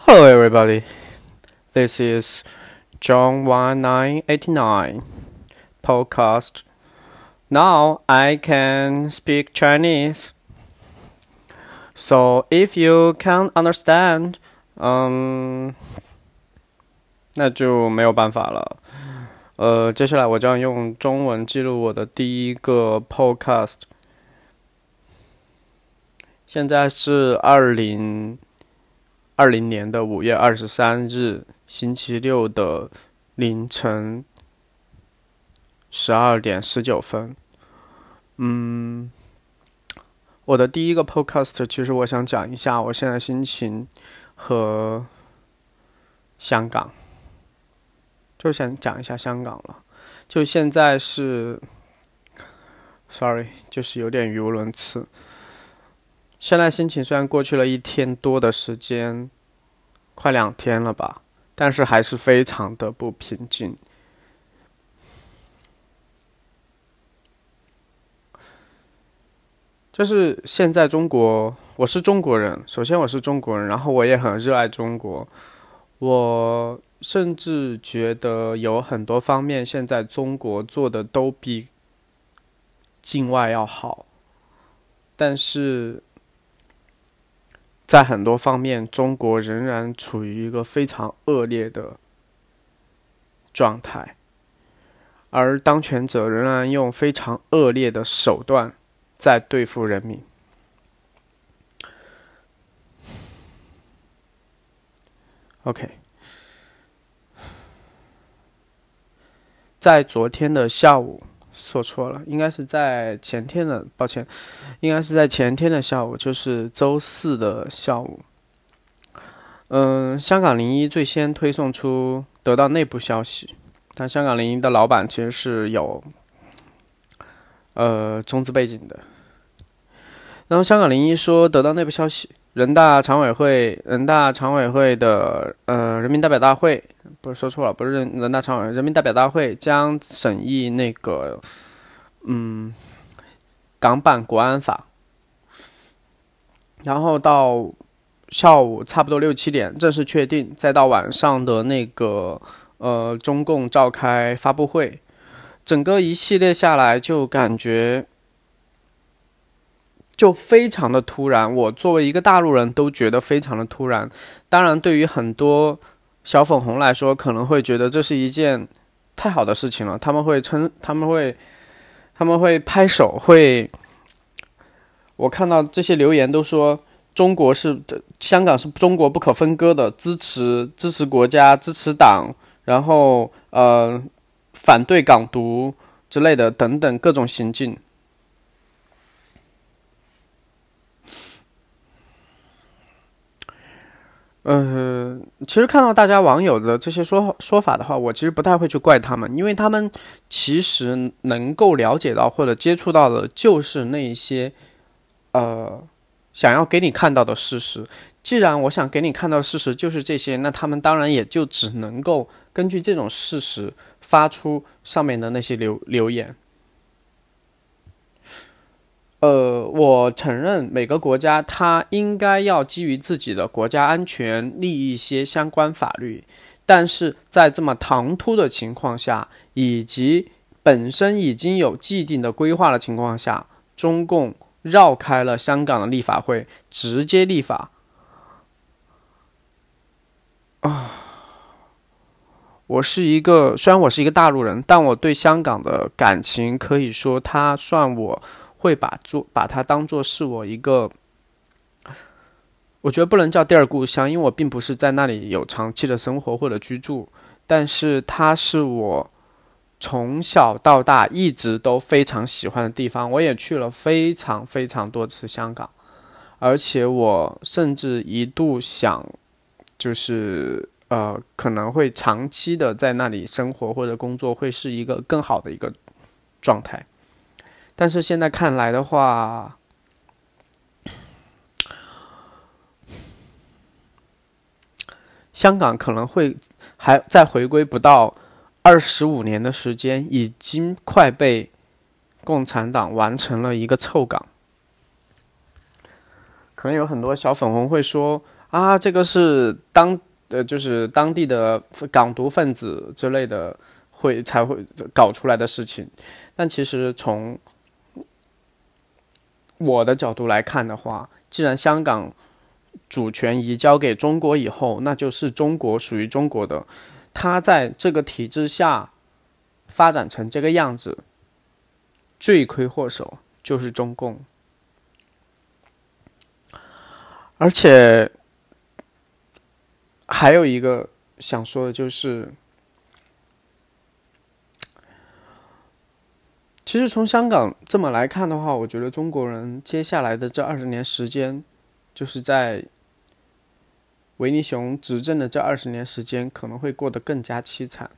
Hello, everybody. This is John One Nine Eighty Nine podcast. Now I can speak Chinese. So if you can't understand, 嗯，那就没有办法了。呃，接下来我将用中文记录我的第一个 podcast。现在是二零 二零年的五月二十三日，星期六的凌晨十二点十九分。嗯，我的第一个 podcast，其实我想讲一下我现在心情和香港，就想讲一下香港了。就现在是，sorry，就是有点语无伦次。现在心情虽然过去了一天多的时间，快两天了吧，但是还是非常的不平静。就是现在中国，我是中国人，首先我是中国人，然后我也很热爱中国，我甚至觉得有很多方面现在中国做的都比境外要好，但是。在很多方面，中国仍然处于一个非常恶劣的状态，而当权者仍然用非常恶劣的手段在对付人民。OK，在昨天的下午。说错了，应该是在前天的，抱歉，应该是在前天的下午，就是周四的下午。嗯，香港零一最先推送出得到内部消息，但香港零一的老板其实是有呃中资背景的。然后香港零一说得到内部消息，人大常委会，人大常委会的呃人民代表大会。不是说错了，不是人人大常委，人民代表大会将审议那个，嗯，港版国安法，然后到下午差不多六七点正式确定，再到晚上的那个呃中共召开发布会，整个一系列下来就感觉就非常的突然，我作为一个大陆人都觉得非常的突然，当然对于很多。小粉红来说，可能会觉得这是一件太好的事情了。他们会称，他们会，他们会拍手，会。我看到这些留言都说，中国是香港是中国不可分割的，支持支持国家，支持党，然后呃，反对港独之类的等等各种行径。呃，其实看到大家网友的这些说说法的话，我其实不太会去怪他们，因为他们其实能够了解到或者接触到的，就是那一些呃想要给你看到的事实。既然我想给你看到的事实就是这些，那他们当然也就只能够根据这种事实发出上面的那些留留言。呃，我承认每个国家它应该要基于自己的国家安全立一些相关法律，但是在这么唐突的情况下，以及本身已经有既定的规划的情况下，中共绕开了香港的立法会，直接立法。啊，我是一个虽然我是一个大陆人，但我对香港的感情可以说，它算我。会把做把它当做是我一个，我觉得不能叫第二故乡，因为我并不是在那里有长期的生活或者居住，但是它是我从小到大一直都非常喜欢的地方。我也去了非常非常多次香港，而且我甚至一度想，就是呃可能会长期的在那里生活或者工作，会是一个更好的一个状态。但是现在看来的话，香港可能会还在回归不到二十五年的时间，已经快被共产党完成了一个臭港。可能有很多小粉红会说：“啊，这个是当呃就是当地的港独分子之类的会才会搞出来的事情，但其实从我的角度来看的话，既然香港主权移交给中国以后，那就是中国属于中国的，它在这个体制下发展成这个样子，罪魁祸首就是中共，而且还有一个想说的就是。其实从香港这么来看的话，我觉得中国人接下来的这二十年时间，就是在维尼熊执政的这二十年时间，可能会过得更加凄惨。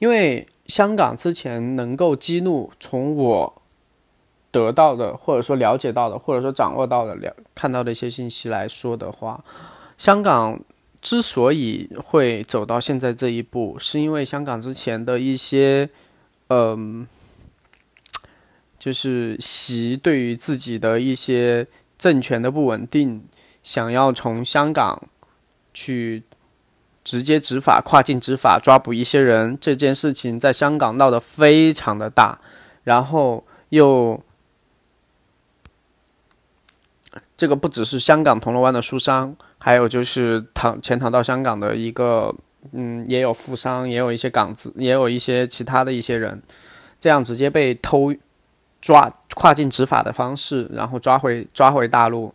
因为香港之前能够激怒，从我得到的，或者说了解到的，或者说掌握到的、了看到的一些信息来说的话，香港之所以会走到现在这一步，是因为香港之前的一些。嗯，就是习对于自己的一些政权的不稳定，想要从香港去直接执法、跨境执法、抓捕一些人，这件事情在香港闹得非常的大，然后又这个不只是香港铜锣湾的书商，还有就是逃潜逃到香港的一个。嗯，也有富商，也有一些港资，也有一些其他的一些人，这样直接被偷抓跨境执法的方式，然后抓回抓回大陆，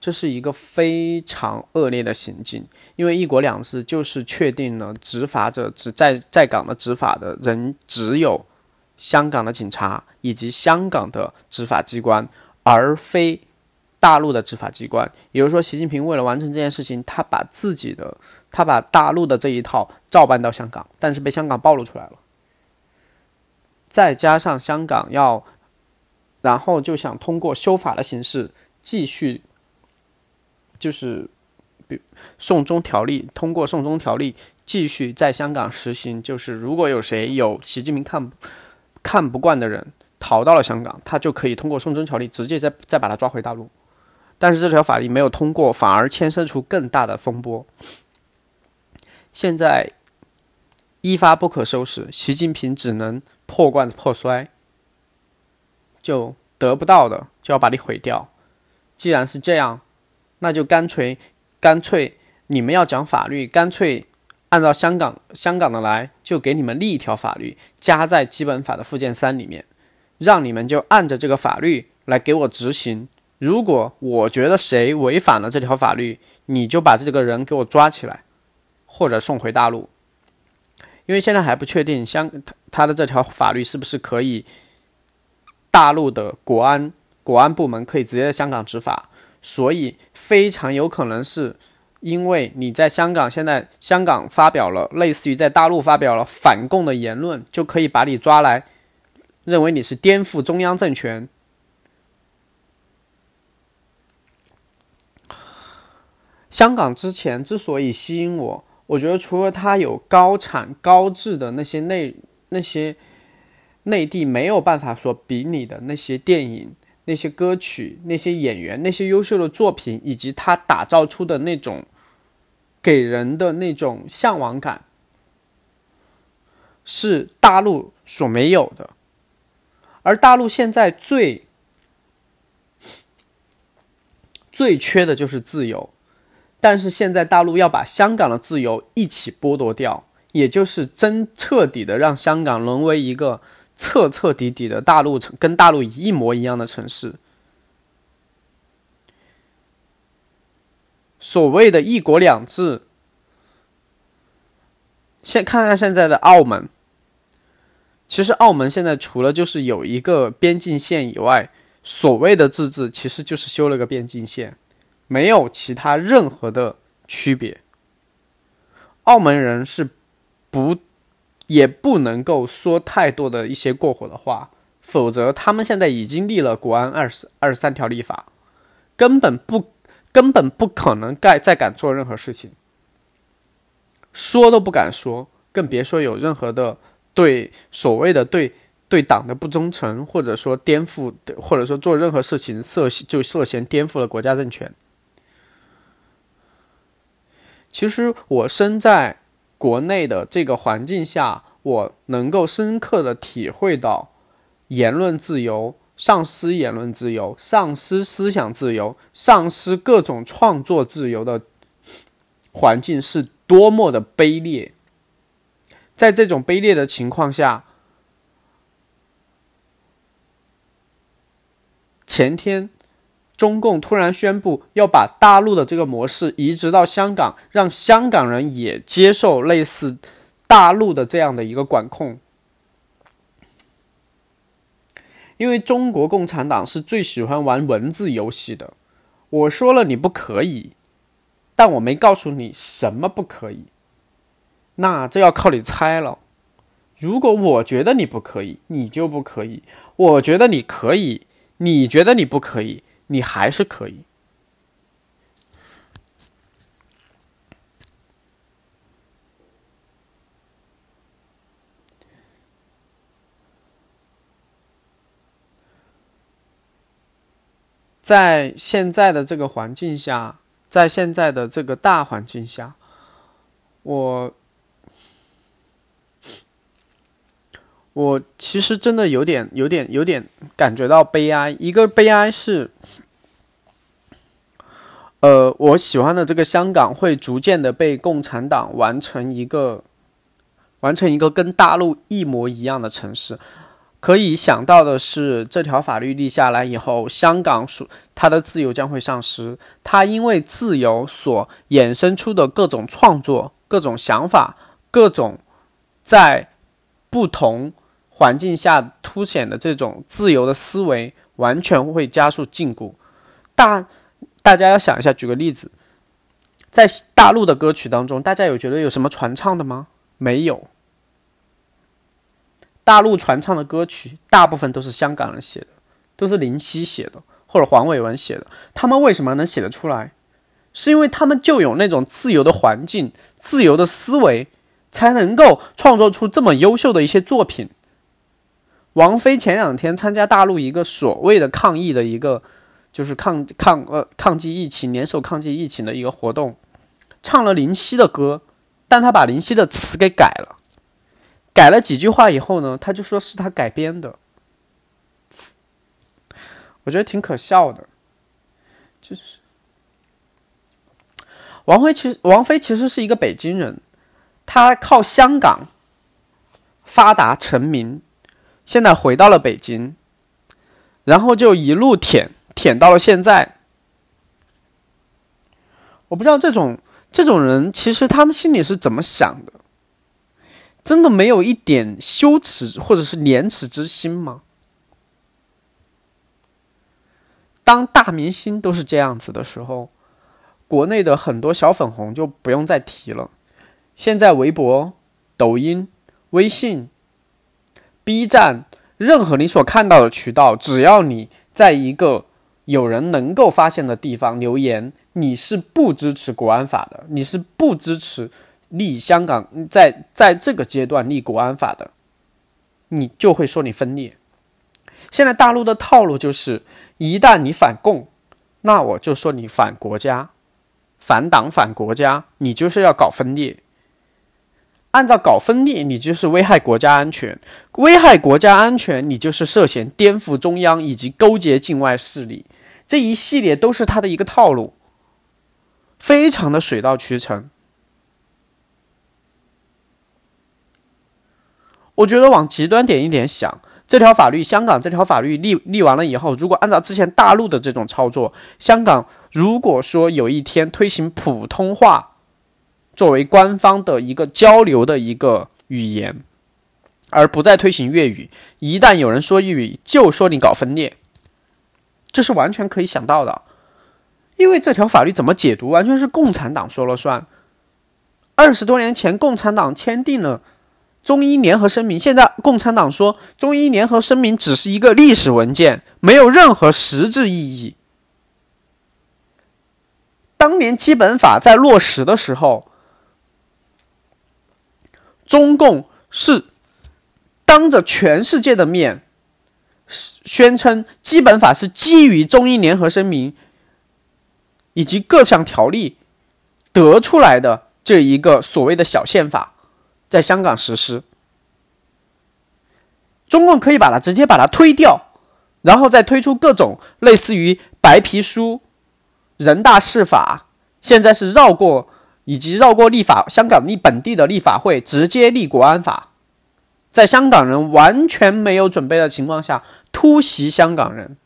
这是一个非常恶劣的行径。因为一国两制就是确定了执法者只在在港的执法的人只有香港的警察以及香港的执法机关，而非大陆的执法机关。也就是说，习近平为了完成这件事情，他把自己的。他把大陆的这一套照搬到香港，但是被香港暴露出来了。再加上香港要，然后就想通过修法的形式继续，就是比送中条例，通过送中条例继续在香港实行。就是如果有谁有习近平看看不惯的人逃到了香港，他就可以通过送中条例直接再再把他抓回大陆。但是这条法律没有通过，反而牵涉出更大的风波。现在一发不可收拾，习近平只能破罐子破摔，就得不到的就要把你毁掉。既然是这样，那就干脆干脆你们要讲法律，干脆按照香港香港的来，就给你们立一条法律，加在基本法的附件三里面，让你们就按着这个法律来给我执行。如果我觉得谁违反了这条法律，你就把这个人给我抓起来。或者送回大陆，因为现在还不确定香他他的这条法律是不是可以，大陆的国安国安部门可以直接在香港执法，所以非常有可能是因为你在香港现在香港发表了类似于在大陆发表了反共的言论，就可以把你抓来，认为你是颠覆中央政权。香港之前之所以吸引我。我觉得除了它有高产高质的那些内那些内地没有办法所比拟的那些电影、那些歌曲、那些演员、那些优秀的作品，以及它打造出的那种给人的那种向往感，是大陆所没有的。而大陆现在最最缺的就是自由。但是现在大陆要把香港的自由一起剥夺掉，也就是真彻底的让香港沦为一个彻彻底底的大陆城，跟大陆一模一样的城市。所谓的一国两制，先看看现在的澳门。其实澳门现在除了就是有一个边境线以外，所谓的自治其实就是修了个边境线。没有其他任何的区别。澳门人是不也不能够说太多的一些过火的话，否则他们现在已经立了国安二十二十三条立法，根本不根本不可能再再敢做任何事情，说都不敢说，更别说有任何的对所谓的对对党的不忠诚，或者说颠覆，或者说做任何事情涉就涉嫌颠覆了国家政权。其实我身在国内的这个环境下，我能够深刻的体会到言论自由、丧失言论自由、丧失思想自由、丧失各种创作自由的环境是多么的卑劣。在这种卑劣的情况下，前天。中共突然宣布要把大陆的这个模式移植到香港，让香港人也接受类似大陆的这样的一个管控。因为中国共产党是最喜欢玩文字游戏的。我说了你不可以，但我没告诉你什么不可以。那这要靠你猜了。如果我觉得你不可以，你就不可以；我觉得你可以，你觉得你不可以。你还是可以，在现在的这个环境下，在现在的这个大环境下，我。我其实真的有点、有点、有点感觉到悲哀。一个悲哀是，呃，我喜欢的这个香港会逐渐的被共产党完成一个，完成一个跟大陆一模一样的城市。可以想到的是，这条法律立下来以后，香港所它的自由将会丧失。它因为自由所衍生出的各种创作、各种想法、各种在不同。环境下凸显的这种自由的思维，完全会加速禁锢。大大家要想一下，举个例子，在大陆的歌曲当中，大家有觉得有什么传唱的吗？没有。大陆传唱的歌曲，大部分都是香港人写的，都是林夕写的，或者黄伟文写的。他们为什么能写得出来？是因为他们就有那种自由的环境、自由的思维，才能够创作出这么优秀的一些作品。王菲前两天参加大陆一个所谓的抗疫的一个，就是抗抗呃抗击疫情、联手抗击疫情的一个活动，唱了林夕的歌，但他把林夕的词给改了，改了几句话以后呢，他就说是他改编的，我觉得挺可笑的，就是王菲其实王菲其实是一个北京人，她靠香港发达成名。现在回到了北京，然后就一路舔舔到了现在。我不知道这种这种人，其实他们心里是怎么想的？真的没有一点羞耻或者是廉耻之心吗？当大明星都是这样子的时候，国内的很多小粉红就不用再提了。现在微博、抖音、微信。B 站，任何你所看到的渠道，只要你在一个有人能够发现的地方留言，你是不支持国安法的，你是不支持立香港在在这个阶段立国安法的，你就会说你分裂。现在大陆的套路就是，一旦你反共，那我就说你反国家、反党、反国家，你就是要搞分裂。按照搞分裂，你就是危害国家安全；危害国家安全，你就是涉嫌颠覆中央以及勾结境外势力。这一系列都是他的一个套路，非常的水到渠成。我觉得往极端点一点想，这条法律，香港这条法律立立完了以后，如果按照之前大陆的这种操作，香港如果说有一天推行普通话。作为官方的一个交流的一个语言，而不再推行粤语。一旦有人说粤语，就说你搞分裂，这是完全可以想到的。因为这条法律怎么解读，完全是共产党说了算。二十多年前，共产党签订了中英联合声明，现在共产党说中英联合声明只是一个历史文件，没有任何实质意义。当年基本法在落实的时候。中共是当着全世界的面宣称基本法是基于中英联合声明以及各项条例得出来的这一个所谓的小宪法，在香港实施，中共可以把它直接把它推掉，然后再推出各种类似于白皮书、人大释法，现在是绕过以及绕过立法香港立本地的立法会，直接立国安法。在香港人完全没有准备的情况下突袭香港人，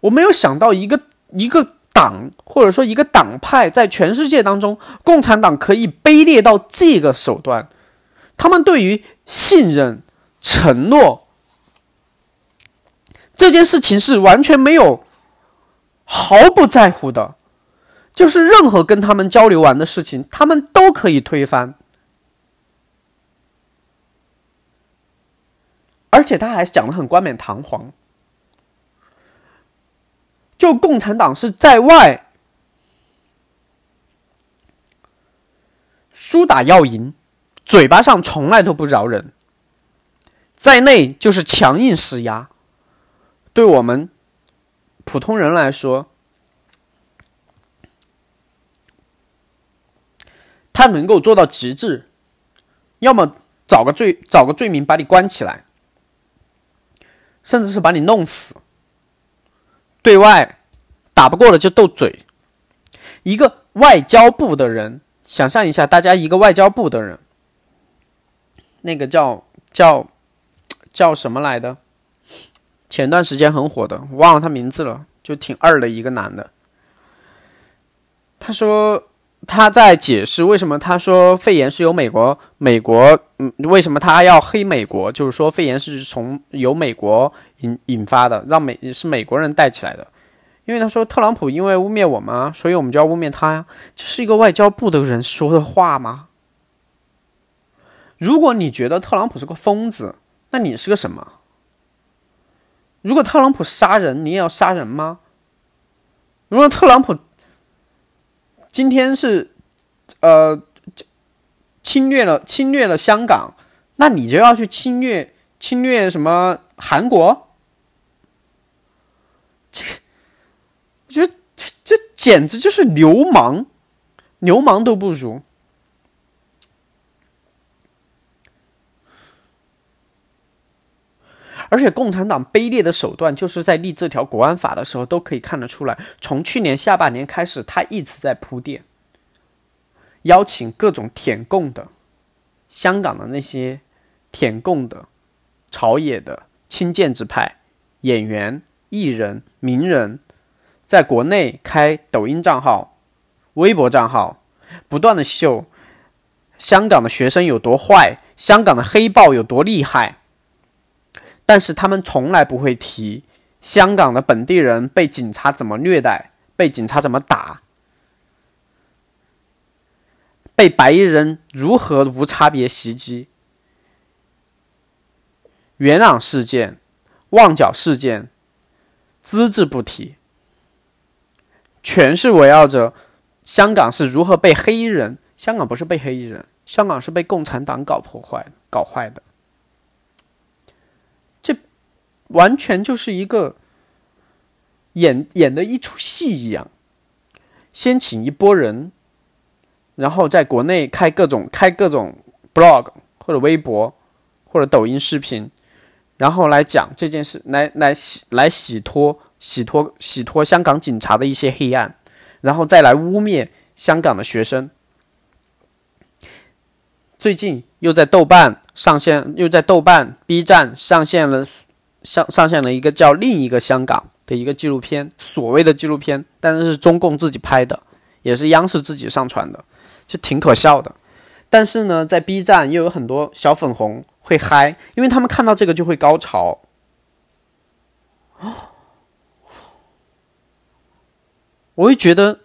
我没有想到一个一个党或者说一个党派在全世界当中，共产党可以卑劣到这个手段。他们对于信任、承诺这件事情是完全没有毫不在乎的，就是任何跟他们交流完的事情，他们都可以推翻。而且他还讲的很冠冕堂皇，就共产党是在外输打要赢，嘴巴上从来都不饶人，在内就是强硬施压。对我们普通人来说，他能够做到极致，要么找个罪找个罪名把你关起来。甚至是把你弄死。对外打不过了就斗嘴。一个外交部的人，想象一下，大家一个外交部的人，那个叫叫叫什么来的？前段时间很火的，我忘了他名字了，就挺二的一个男的。他说。他在解释为什么他说肺炎是由美国美国嗯为什么他要黑美国？就是说肺炎是从由美国引引发的，让美是美国人带起来的。因为他说特朗普因为污蔑我们啊，所以我们就要污蔑他呀。这是一个外交部的人说的话吗？如果你觉得特朗普是个疯子，那你是个什么？如果特朗普杀人，你也要杀人吗？如果特朗普。今天是，呃，侵略了侵略了香港，那你就要去侵略侵略什么韩国？这，我觉得这简直就是流氓，流氓都不如。而且共产党卑劣的手段，就是在立这条国安法的时候都可以看得出来。从去年下半年开始，他一直在铺垫，邀请各种舔共的香港的那些舔共的朝野的亲建制派演员、艺人、名人，在国内开抖音账号、微博账号，不断的秀香港的学生有多坏，香港的黑暴有多厉害。但是他们从来不会提香港的本地人被警察怎么虐待，被警察怎么打，被白衣人如何无差别袭击。元朗事件、旺角事件，只字不提，全是围绕着香港是如何被黑衣人。香港不是被黑衣人，香港是被共产党搞破坏、搞坏的。完全就是一个演演的一出戏一样，先请一波人，然后在国内开各种开各种 blog 或者微博或者抖音视频，然后来讲这件事，来来洗来洗脱洗脱洗脱香港警察的一些黑暗，然后再来污蔑香港的学生。最近又在豆瓣上线，又在豆瓣 B 站上线了。上上线了一个叫《另一个香港》的一个纪录片，所谓的纪录片，但是是中共自己拍的，也是央视自己上传的，就挺可笑的。但是呢，在 B 站又有很多小粉红会嗨，因为他们看到这个就会高潮。我会觉得，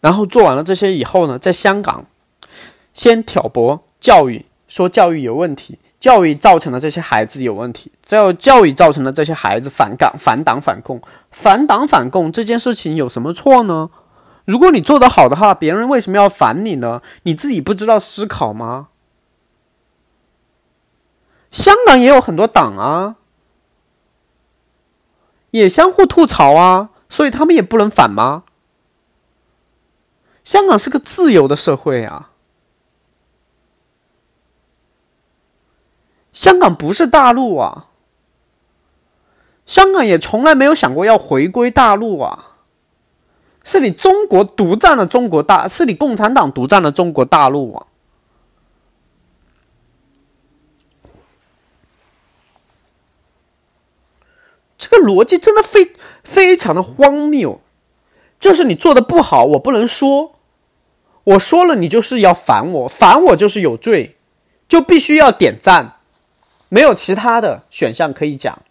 然后做完了这些以后呢，在香港先挑拨教育。说教育有问题，教育造成了这些孩子有问题，只有教育造成了这些孩子反港、反党、反共、反党、反共这件事情有什么错呢？如果你做得好的话，别人为什么要烦你呢？你自己不知道思考吗？香港也有很多党啊，也相互吐槽啊，所以他们也不能反吗？香港是个自由的社会啊，香港不是大陆啊，香港也从来没有想过要回归大陆啊，是你中国独占了中国大，是你共产党独占了中国大陆啊。这个逻辑真的非非常的荒谬，就是你做的不好，我不能说，我说了你就是要烦我，烦我就是有罪，就必须要点赞，没有其他的选项可以讲。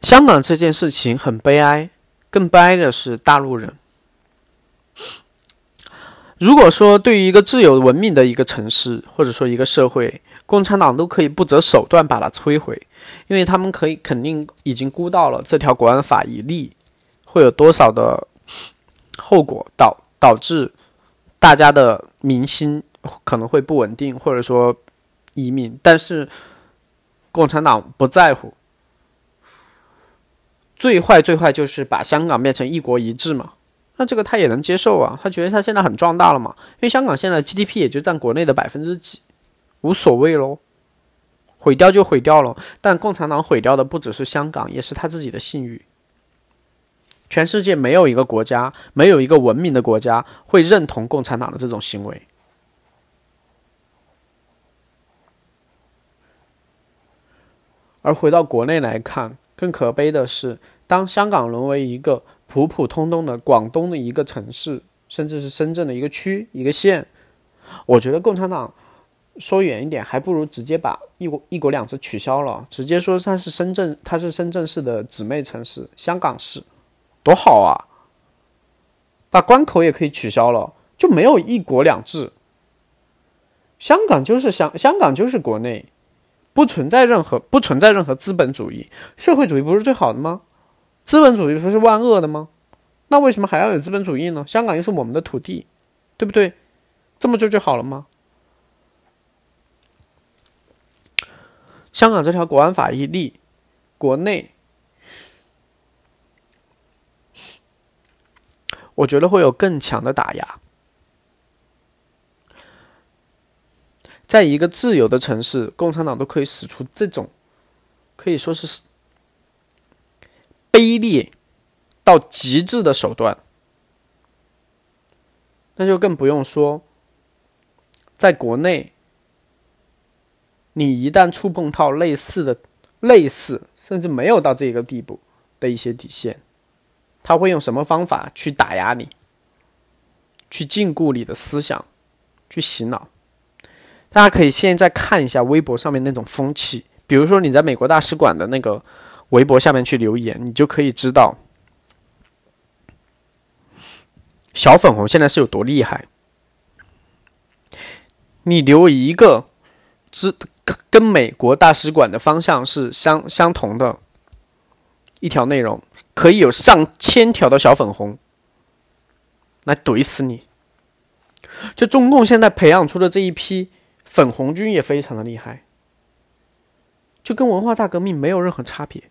香港这件事情很悲哀。更悲哀的是大陆人。如果说对于一个自由文明的一个城市，或者说一个社会，共产党都可以不择手段把它摧毁，因为他们可以肯定已经估到了这条国安法一立会有多少的后果，导导致大家的民心可能会不稳定，或者说移民。但是共产党不在乎。最坏最坏就是把香港变成一国一制嘛，那这个他也能接受啊，他觉得他现在很壮大了嘛，因为香港现在 GDP 也就占国内的百分之几，无所谓喽，毁掉就毁掉了。但共产党毁掉的不只是香港，也是他自己的信誉。全世界没有一个国家，没有一个文明的国家会认同共产党的这种行为。而回到国内来看，更可悲的是。当香港沦为一个普普通通的广东的一个城市，甚至是深圳的一个区、一个县，我觉得共产党说远一点，还不如直接把一国一国两制取消了，直接说它是深圳，它是深圳市的姊妹城市，香港市，多好啊！把关口也可以取消了，就没有一国两制。香港就是香，香港就是国内，不存在任何不存在任何资本主义，社会主义不是最好的吗？资本主义不是万恶的吗？那为什么还要有资本主义呢？香港又是我们的土地，对不对？这么做就好了吗？香港这条国安法一立，国内我觉得会有更强的打压。在一个自由的城市，共产党都可以使出这种，可以说是。卑劣到极致的手段，那就更不用说，在国内，你一旦触碰到类似的、类似甚至没有到这个地步的一些底线，他会用什么方法去打压你，去禁锢你的思想，去洗脑？大家可以现在看一下微博上面那种风气，比如说你在美国大使馆的那个。微博下面去留言，你就可以知道小粉红现在是有多厉害。你留一个，之跟美国大使馆的方向是相相同的，一条内容可以有上千条的小粉红来怼死你。就中共现在培养出的这一批粉红军也非常的厉害，就跟文化大革命没有任何差别。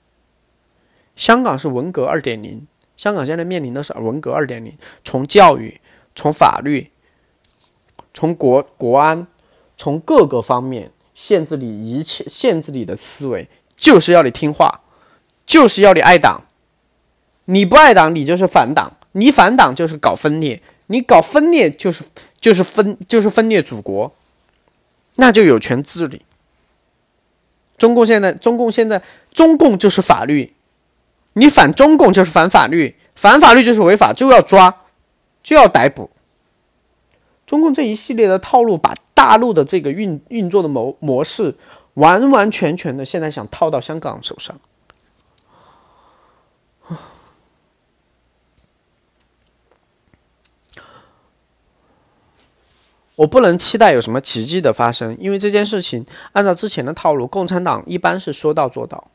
香港是文革二点零，香港现在面临的是文革二点零，从教育、从法律、从国国安、从各个方面限制你一切，限制你的思维，就是要你听话，就是要你爱党。你不爱党，你就是反党；你反党就是搞分裂；你搞分裂就是就是分就是分裂祖国，那就有权治理。中共现在，中共现在，中共就是法律。你反中共就是反法律，反法律就是违法，就要抓，就要逮捕。中共这一系列的套路，把大陆的这个运运作的模模式，完完全全的现在想套到香港手上。我不能期待有什么奇迹的发生，因为这件事情按照之前的套路，共产党一般是说到做到。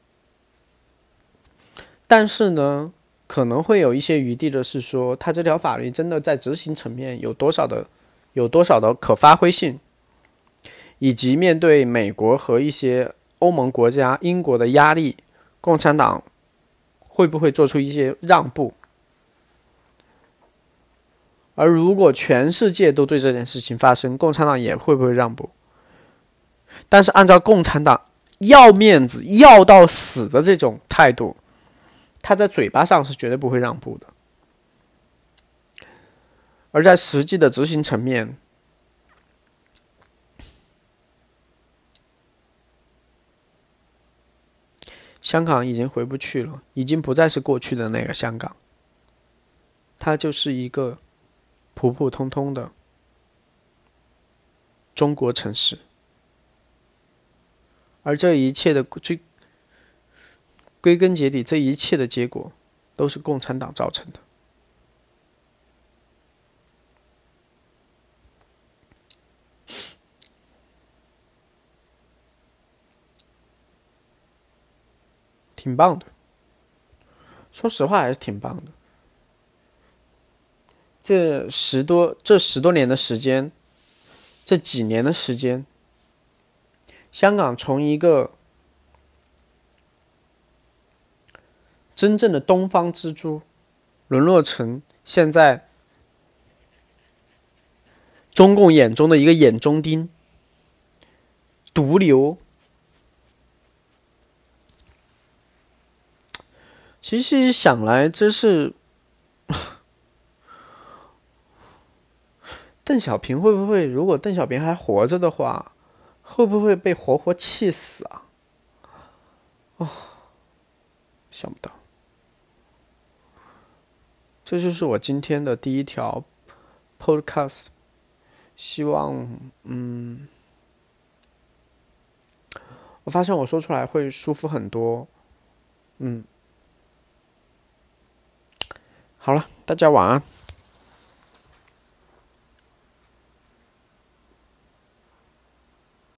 但是呢，可能会有一些余地的是说，他这条法律真的在执行层面有多少的，有多少的可发挥性，以及面对美国和一些欧盟国家、英国的压力，共产党会不会做出一些让步？而如果全世界都对这件事情发生，共产党也会不会让步？但是按照共产党要面子要到死的这种态度，他在嘴巴上是绝对不会让步的。而在实际的执行层面，香港已经回不去了，已经不再是过去的那个香港，它就是一个。普普通通的中国城市，而这一切的最归根结底，这一切的结果都是共产党造成的。挺棒的，说实话还是挺棒的。这十多这十多年的时间，这几年的时间，香港从一个真正的东方之珠，沦落成现在中共眼中的一个眼中钉、毒瘤。其实想来，这是。邓小平会不会？如果邓小平还活着的话，会不会被活活气死啊？哦，想不到。这就是我今天的第一条 podcast，希望嗯，我发现我说出来会舒服很多。嗯，好了，大家晚安。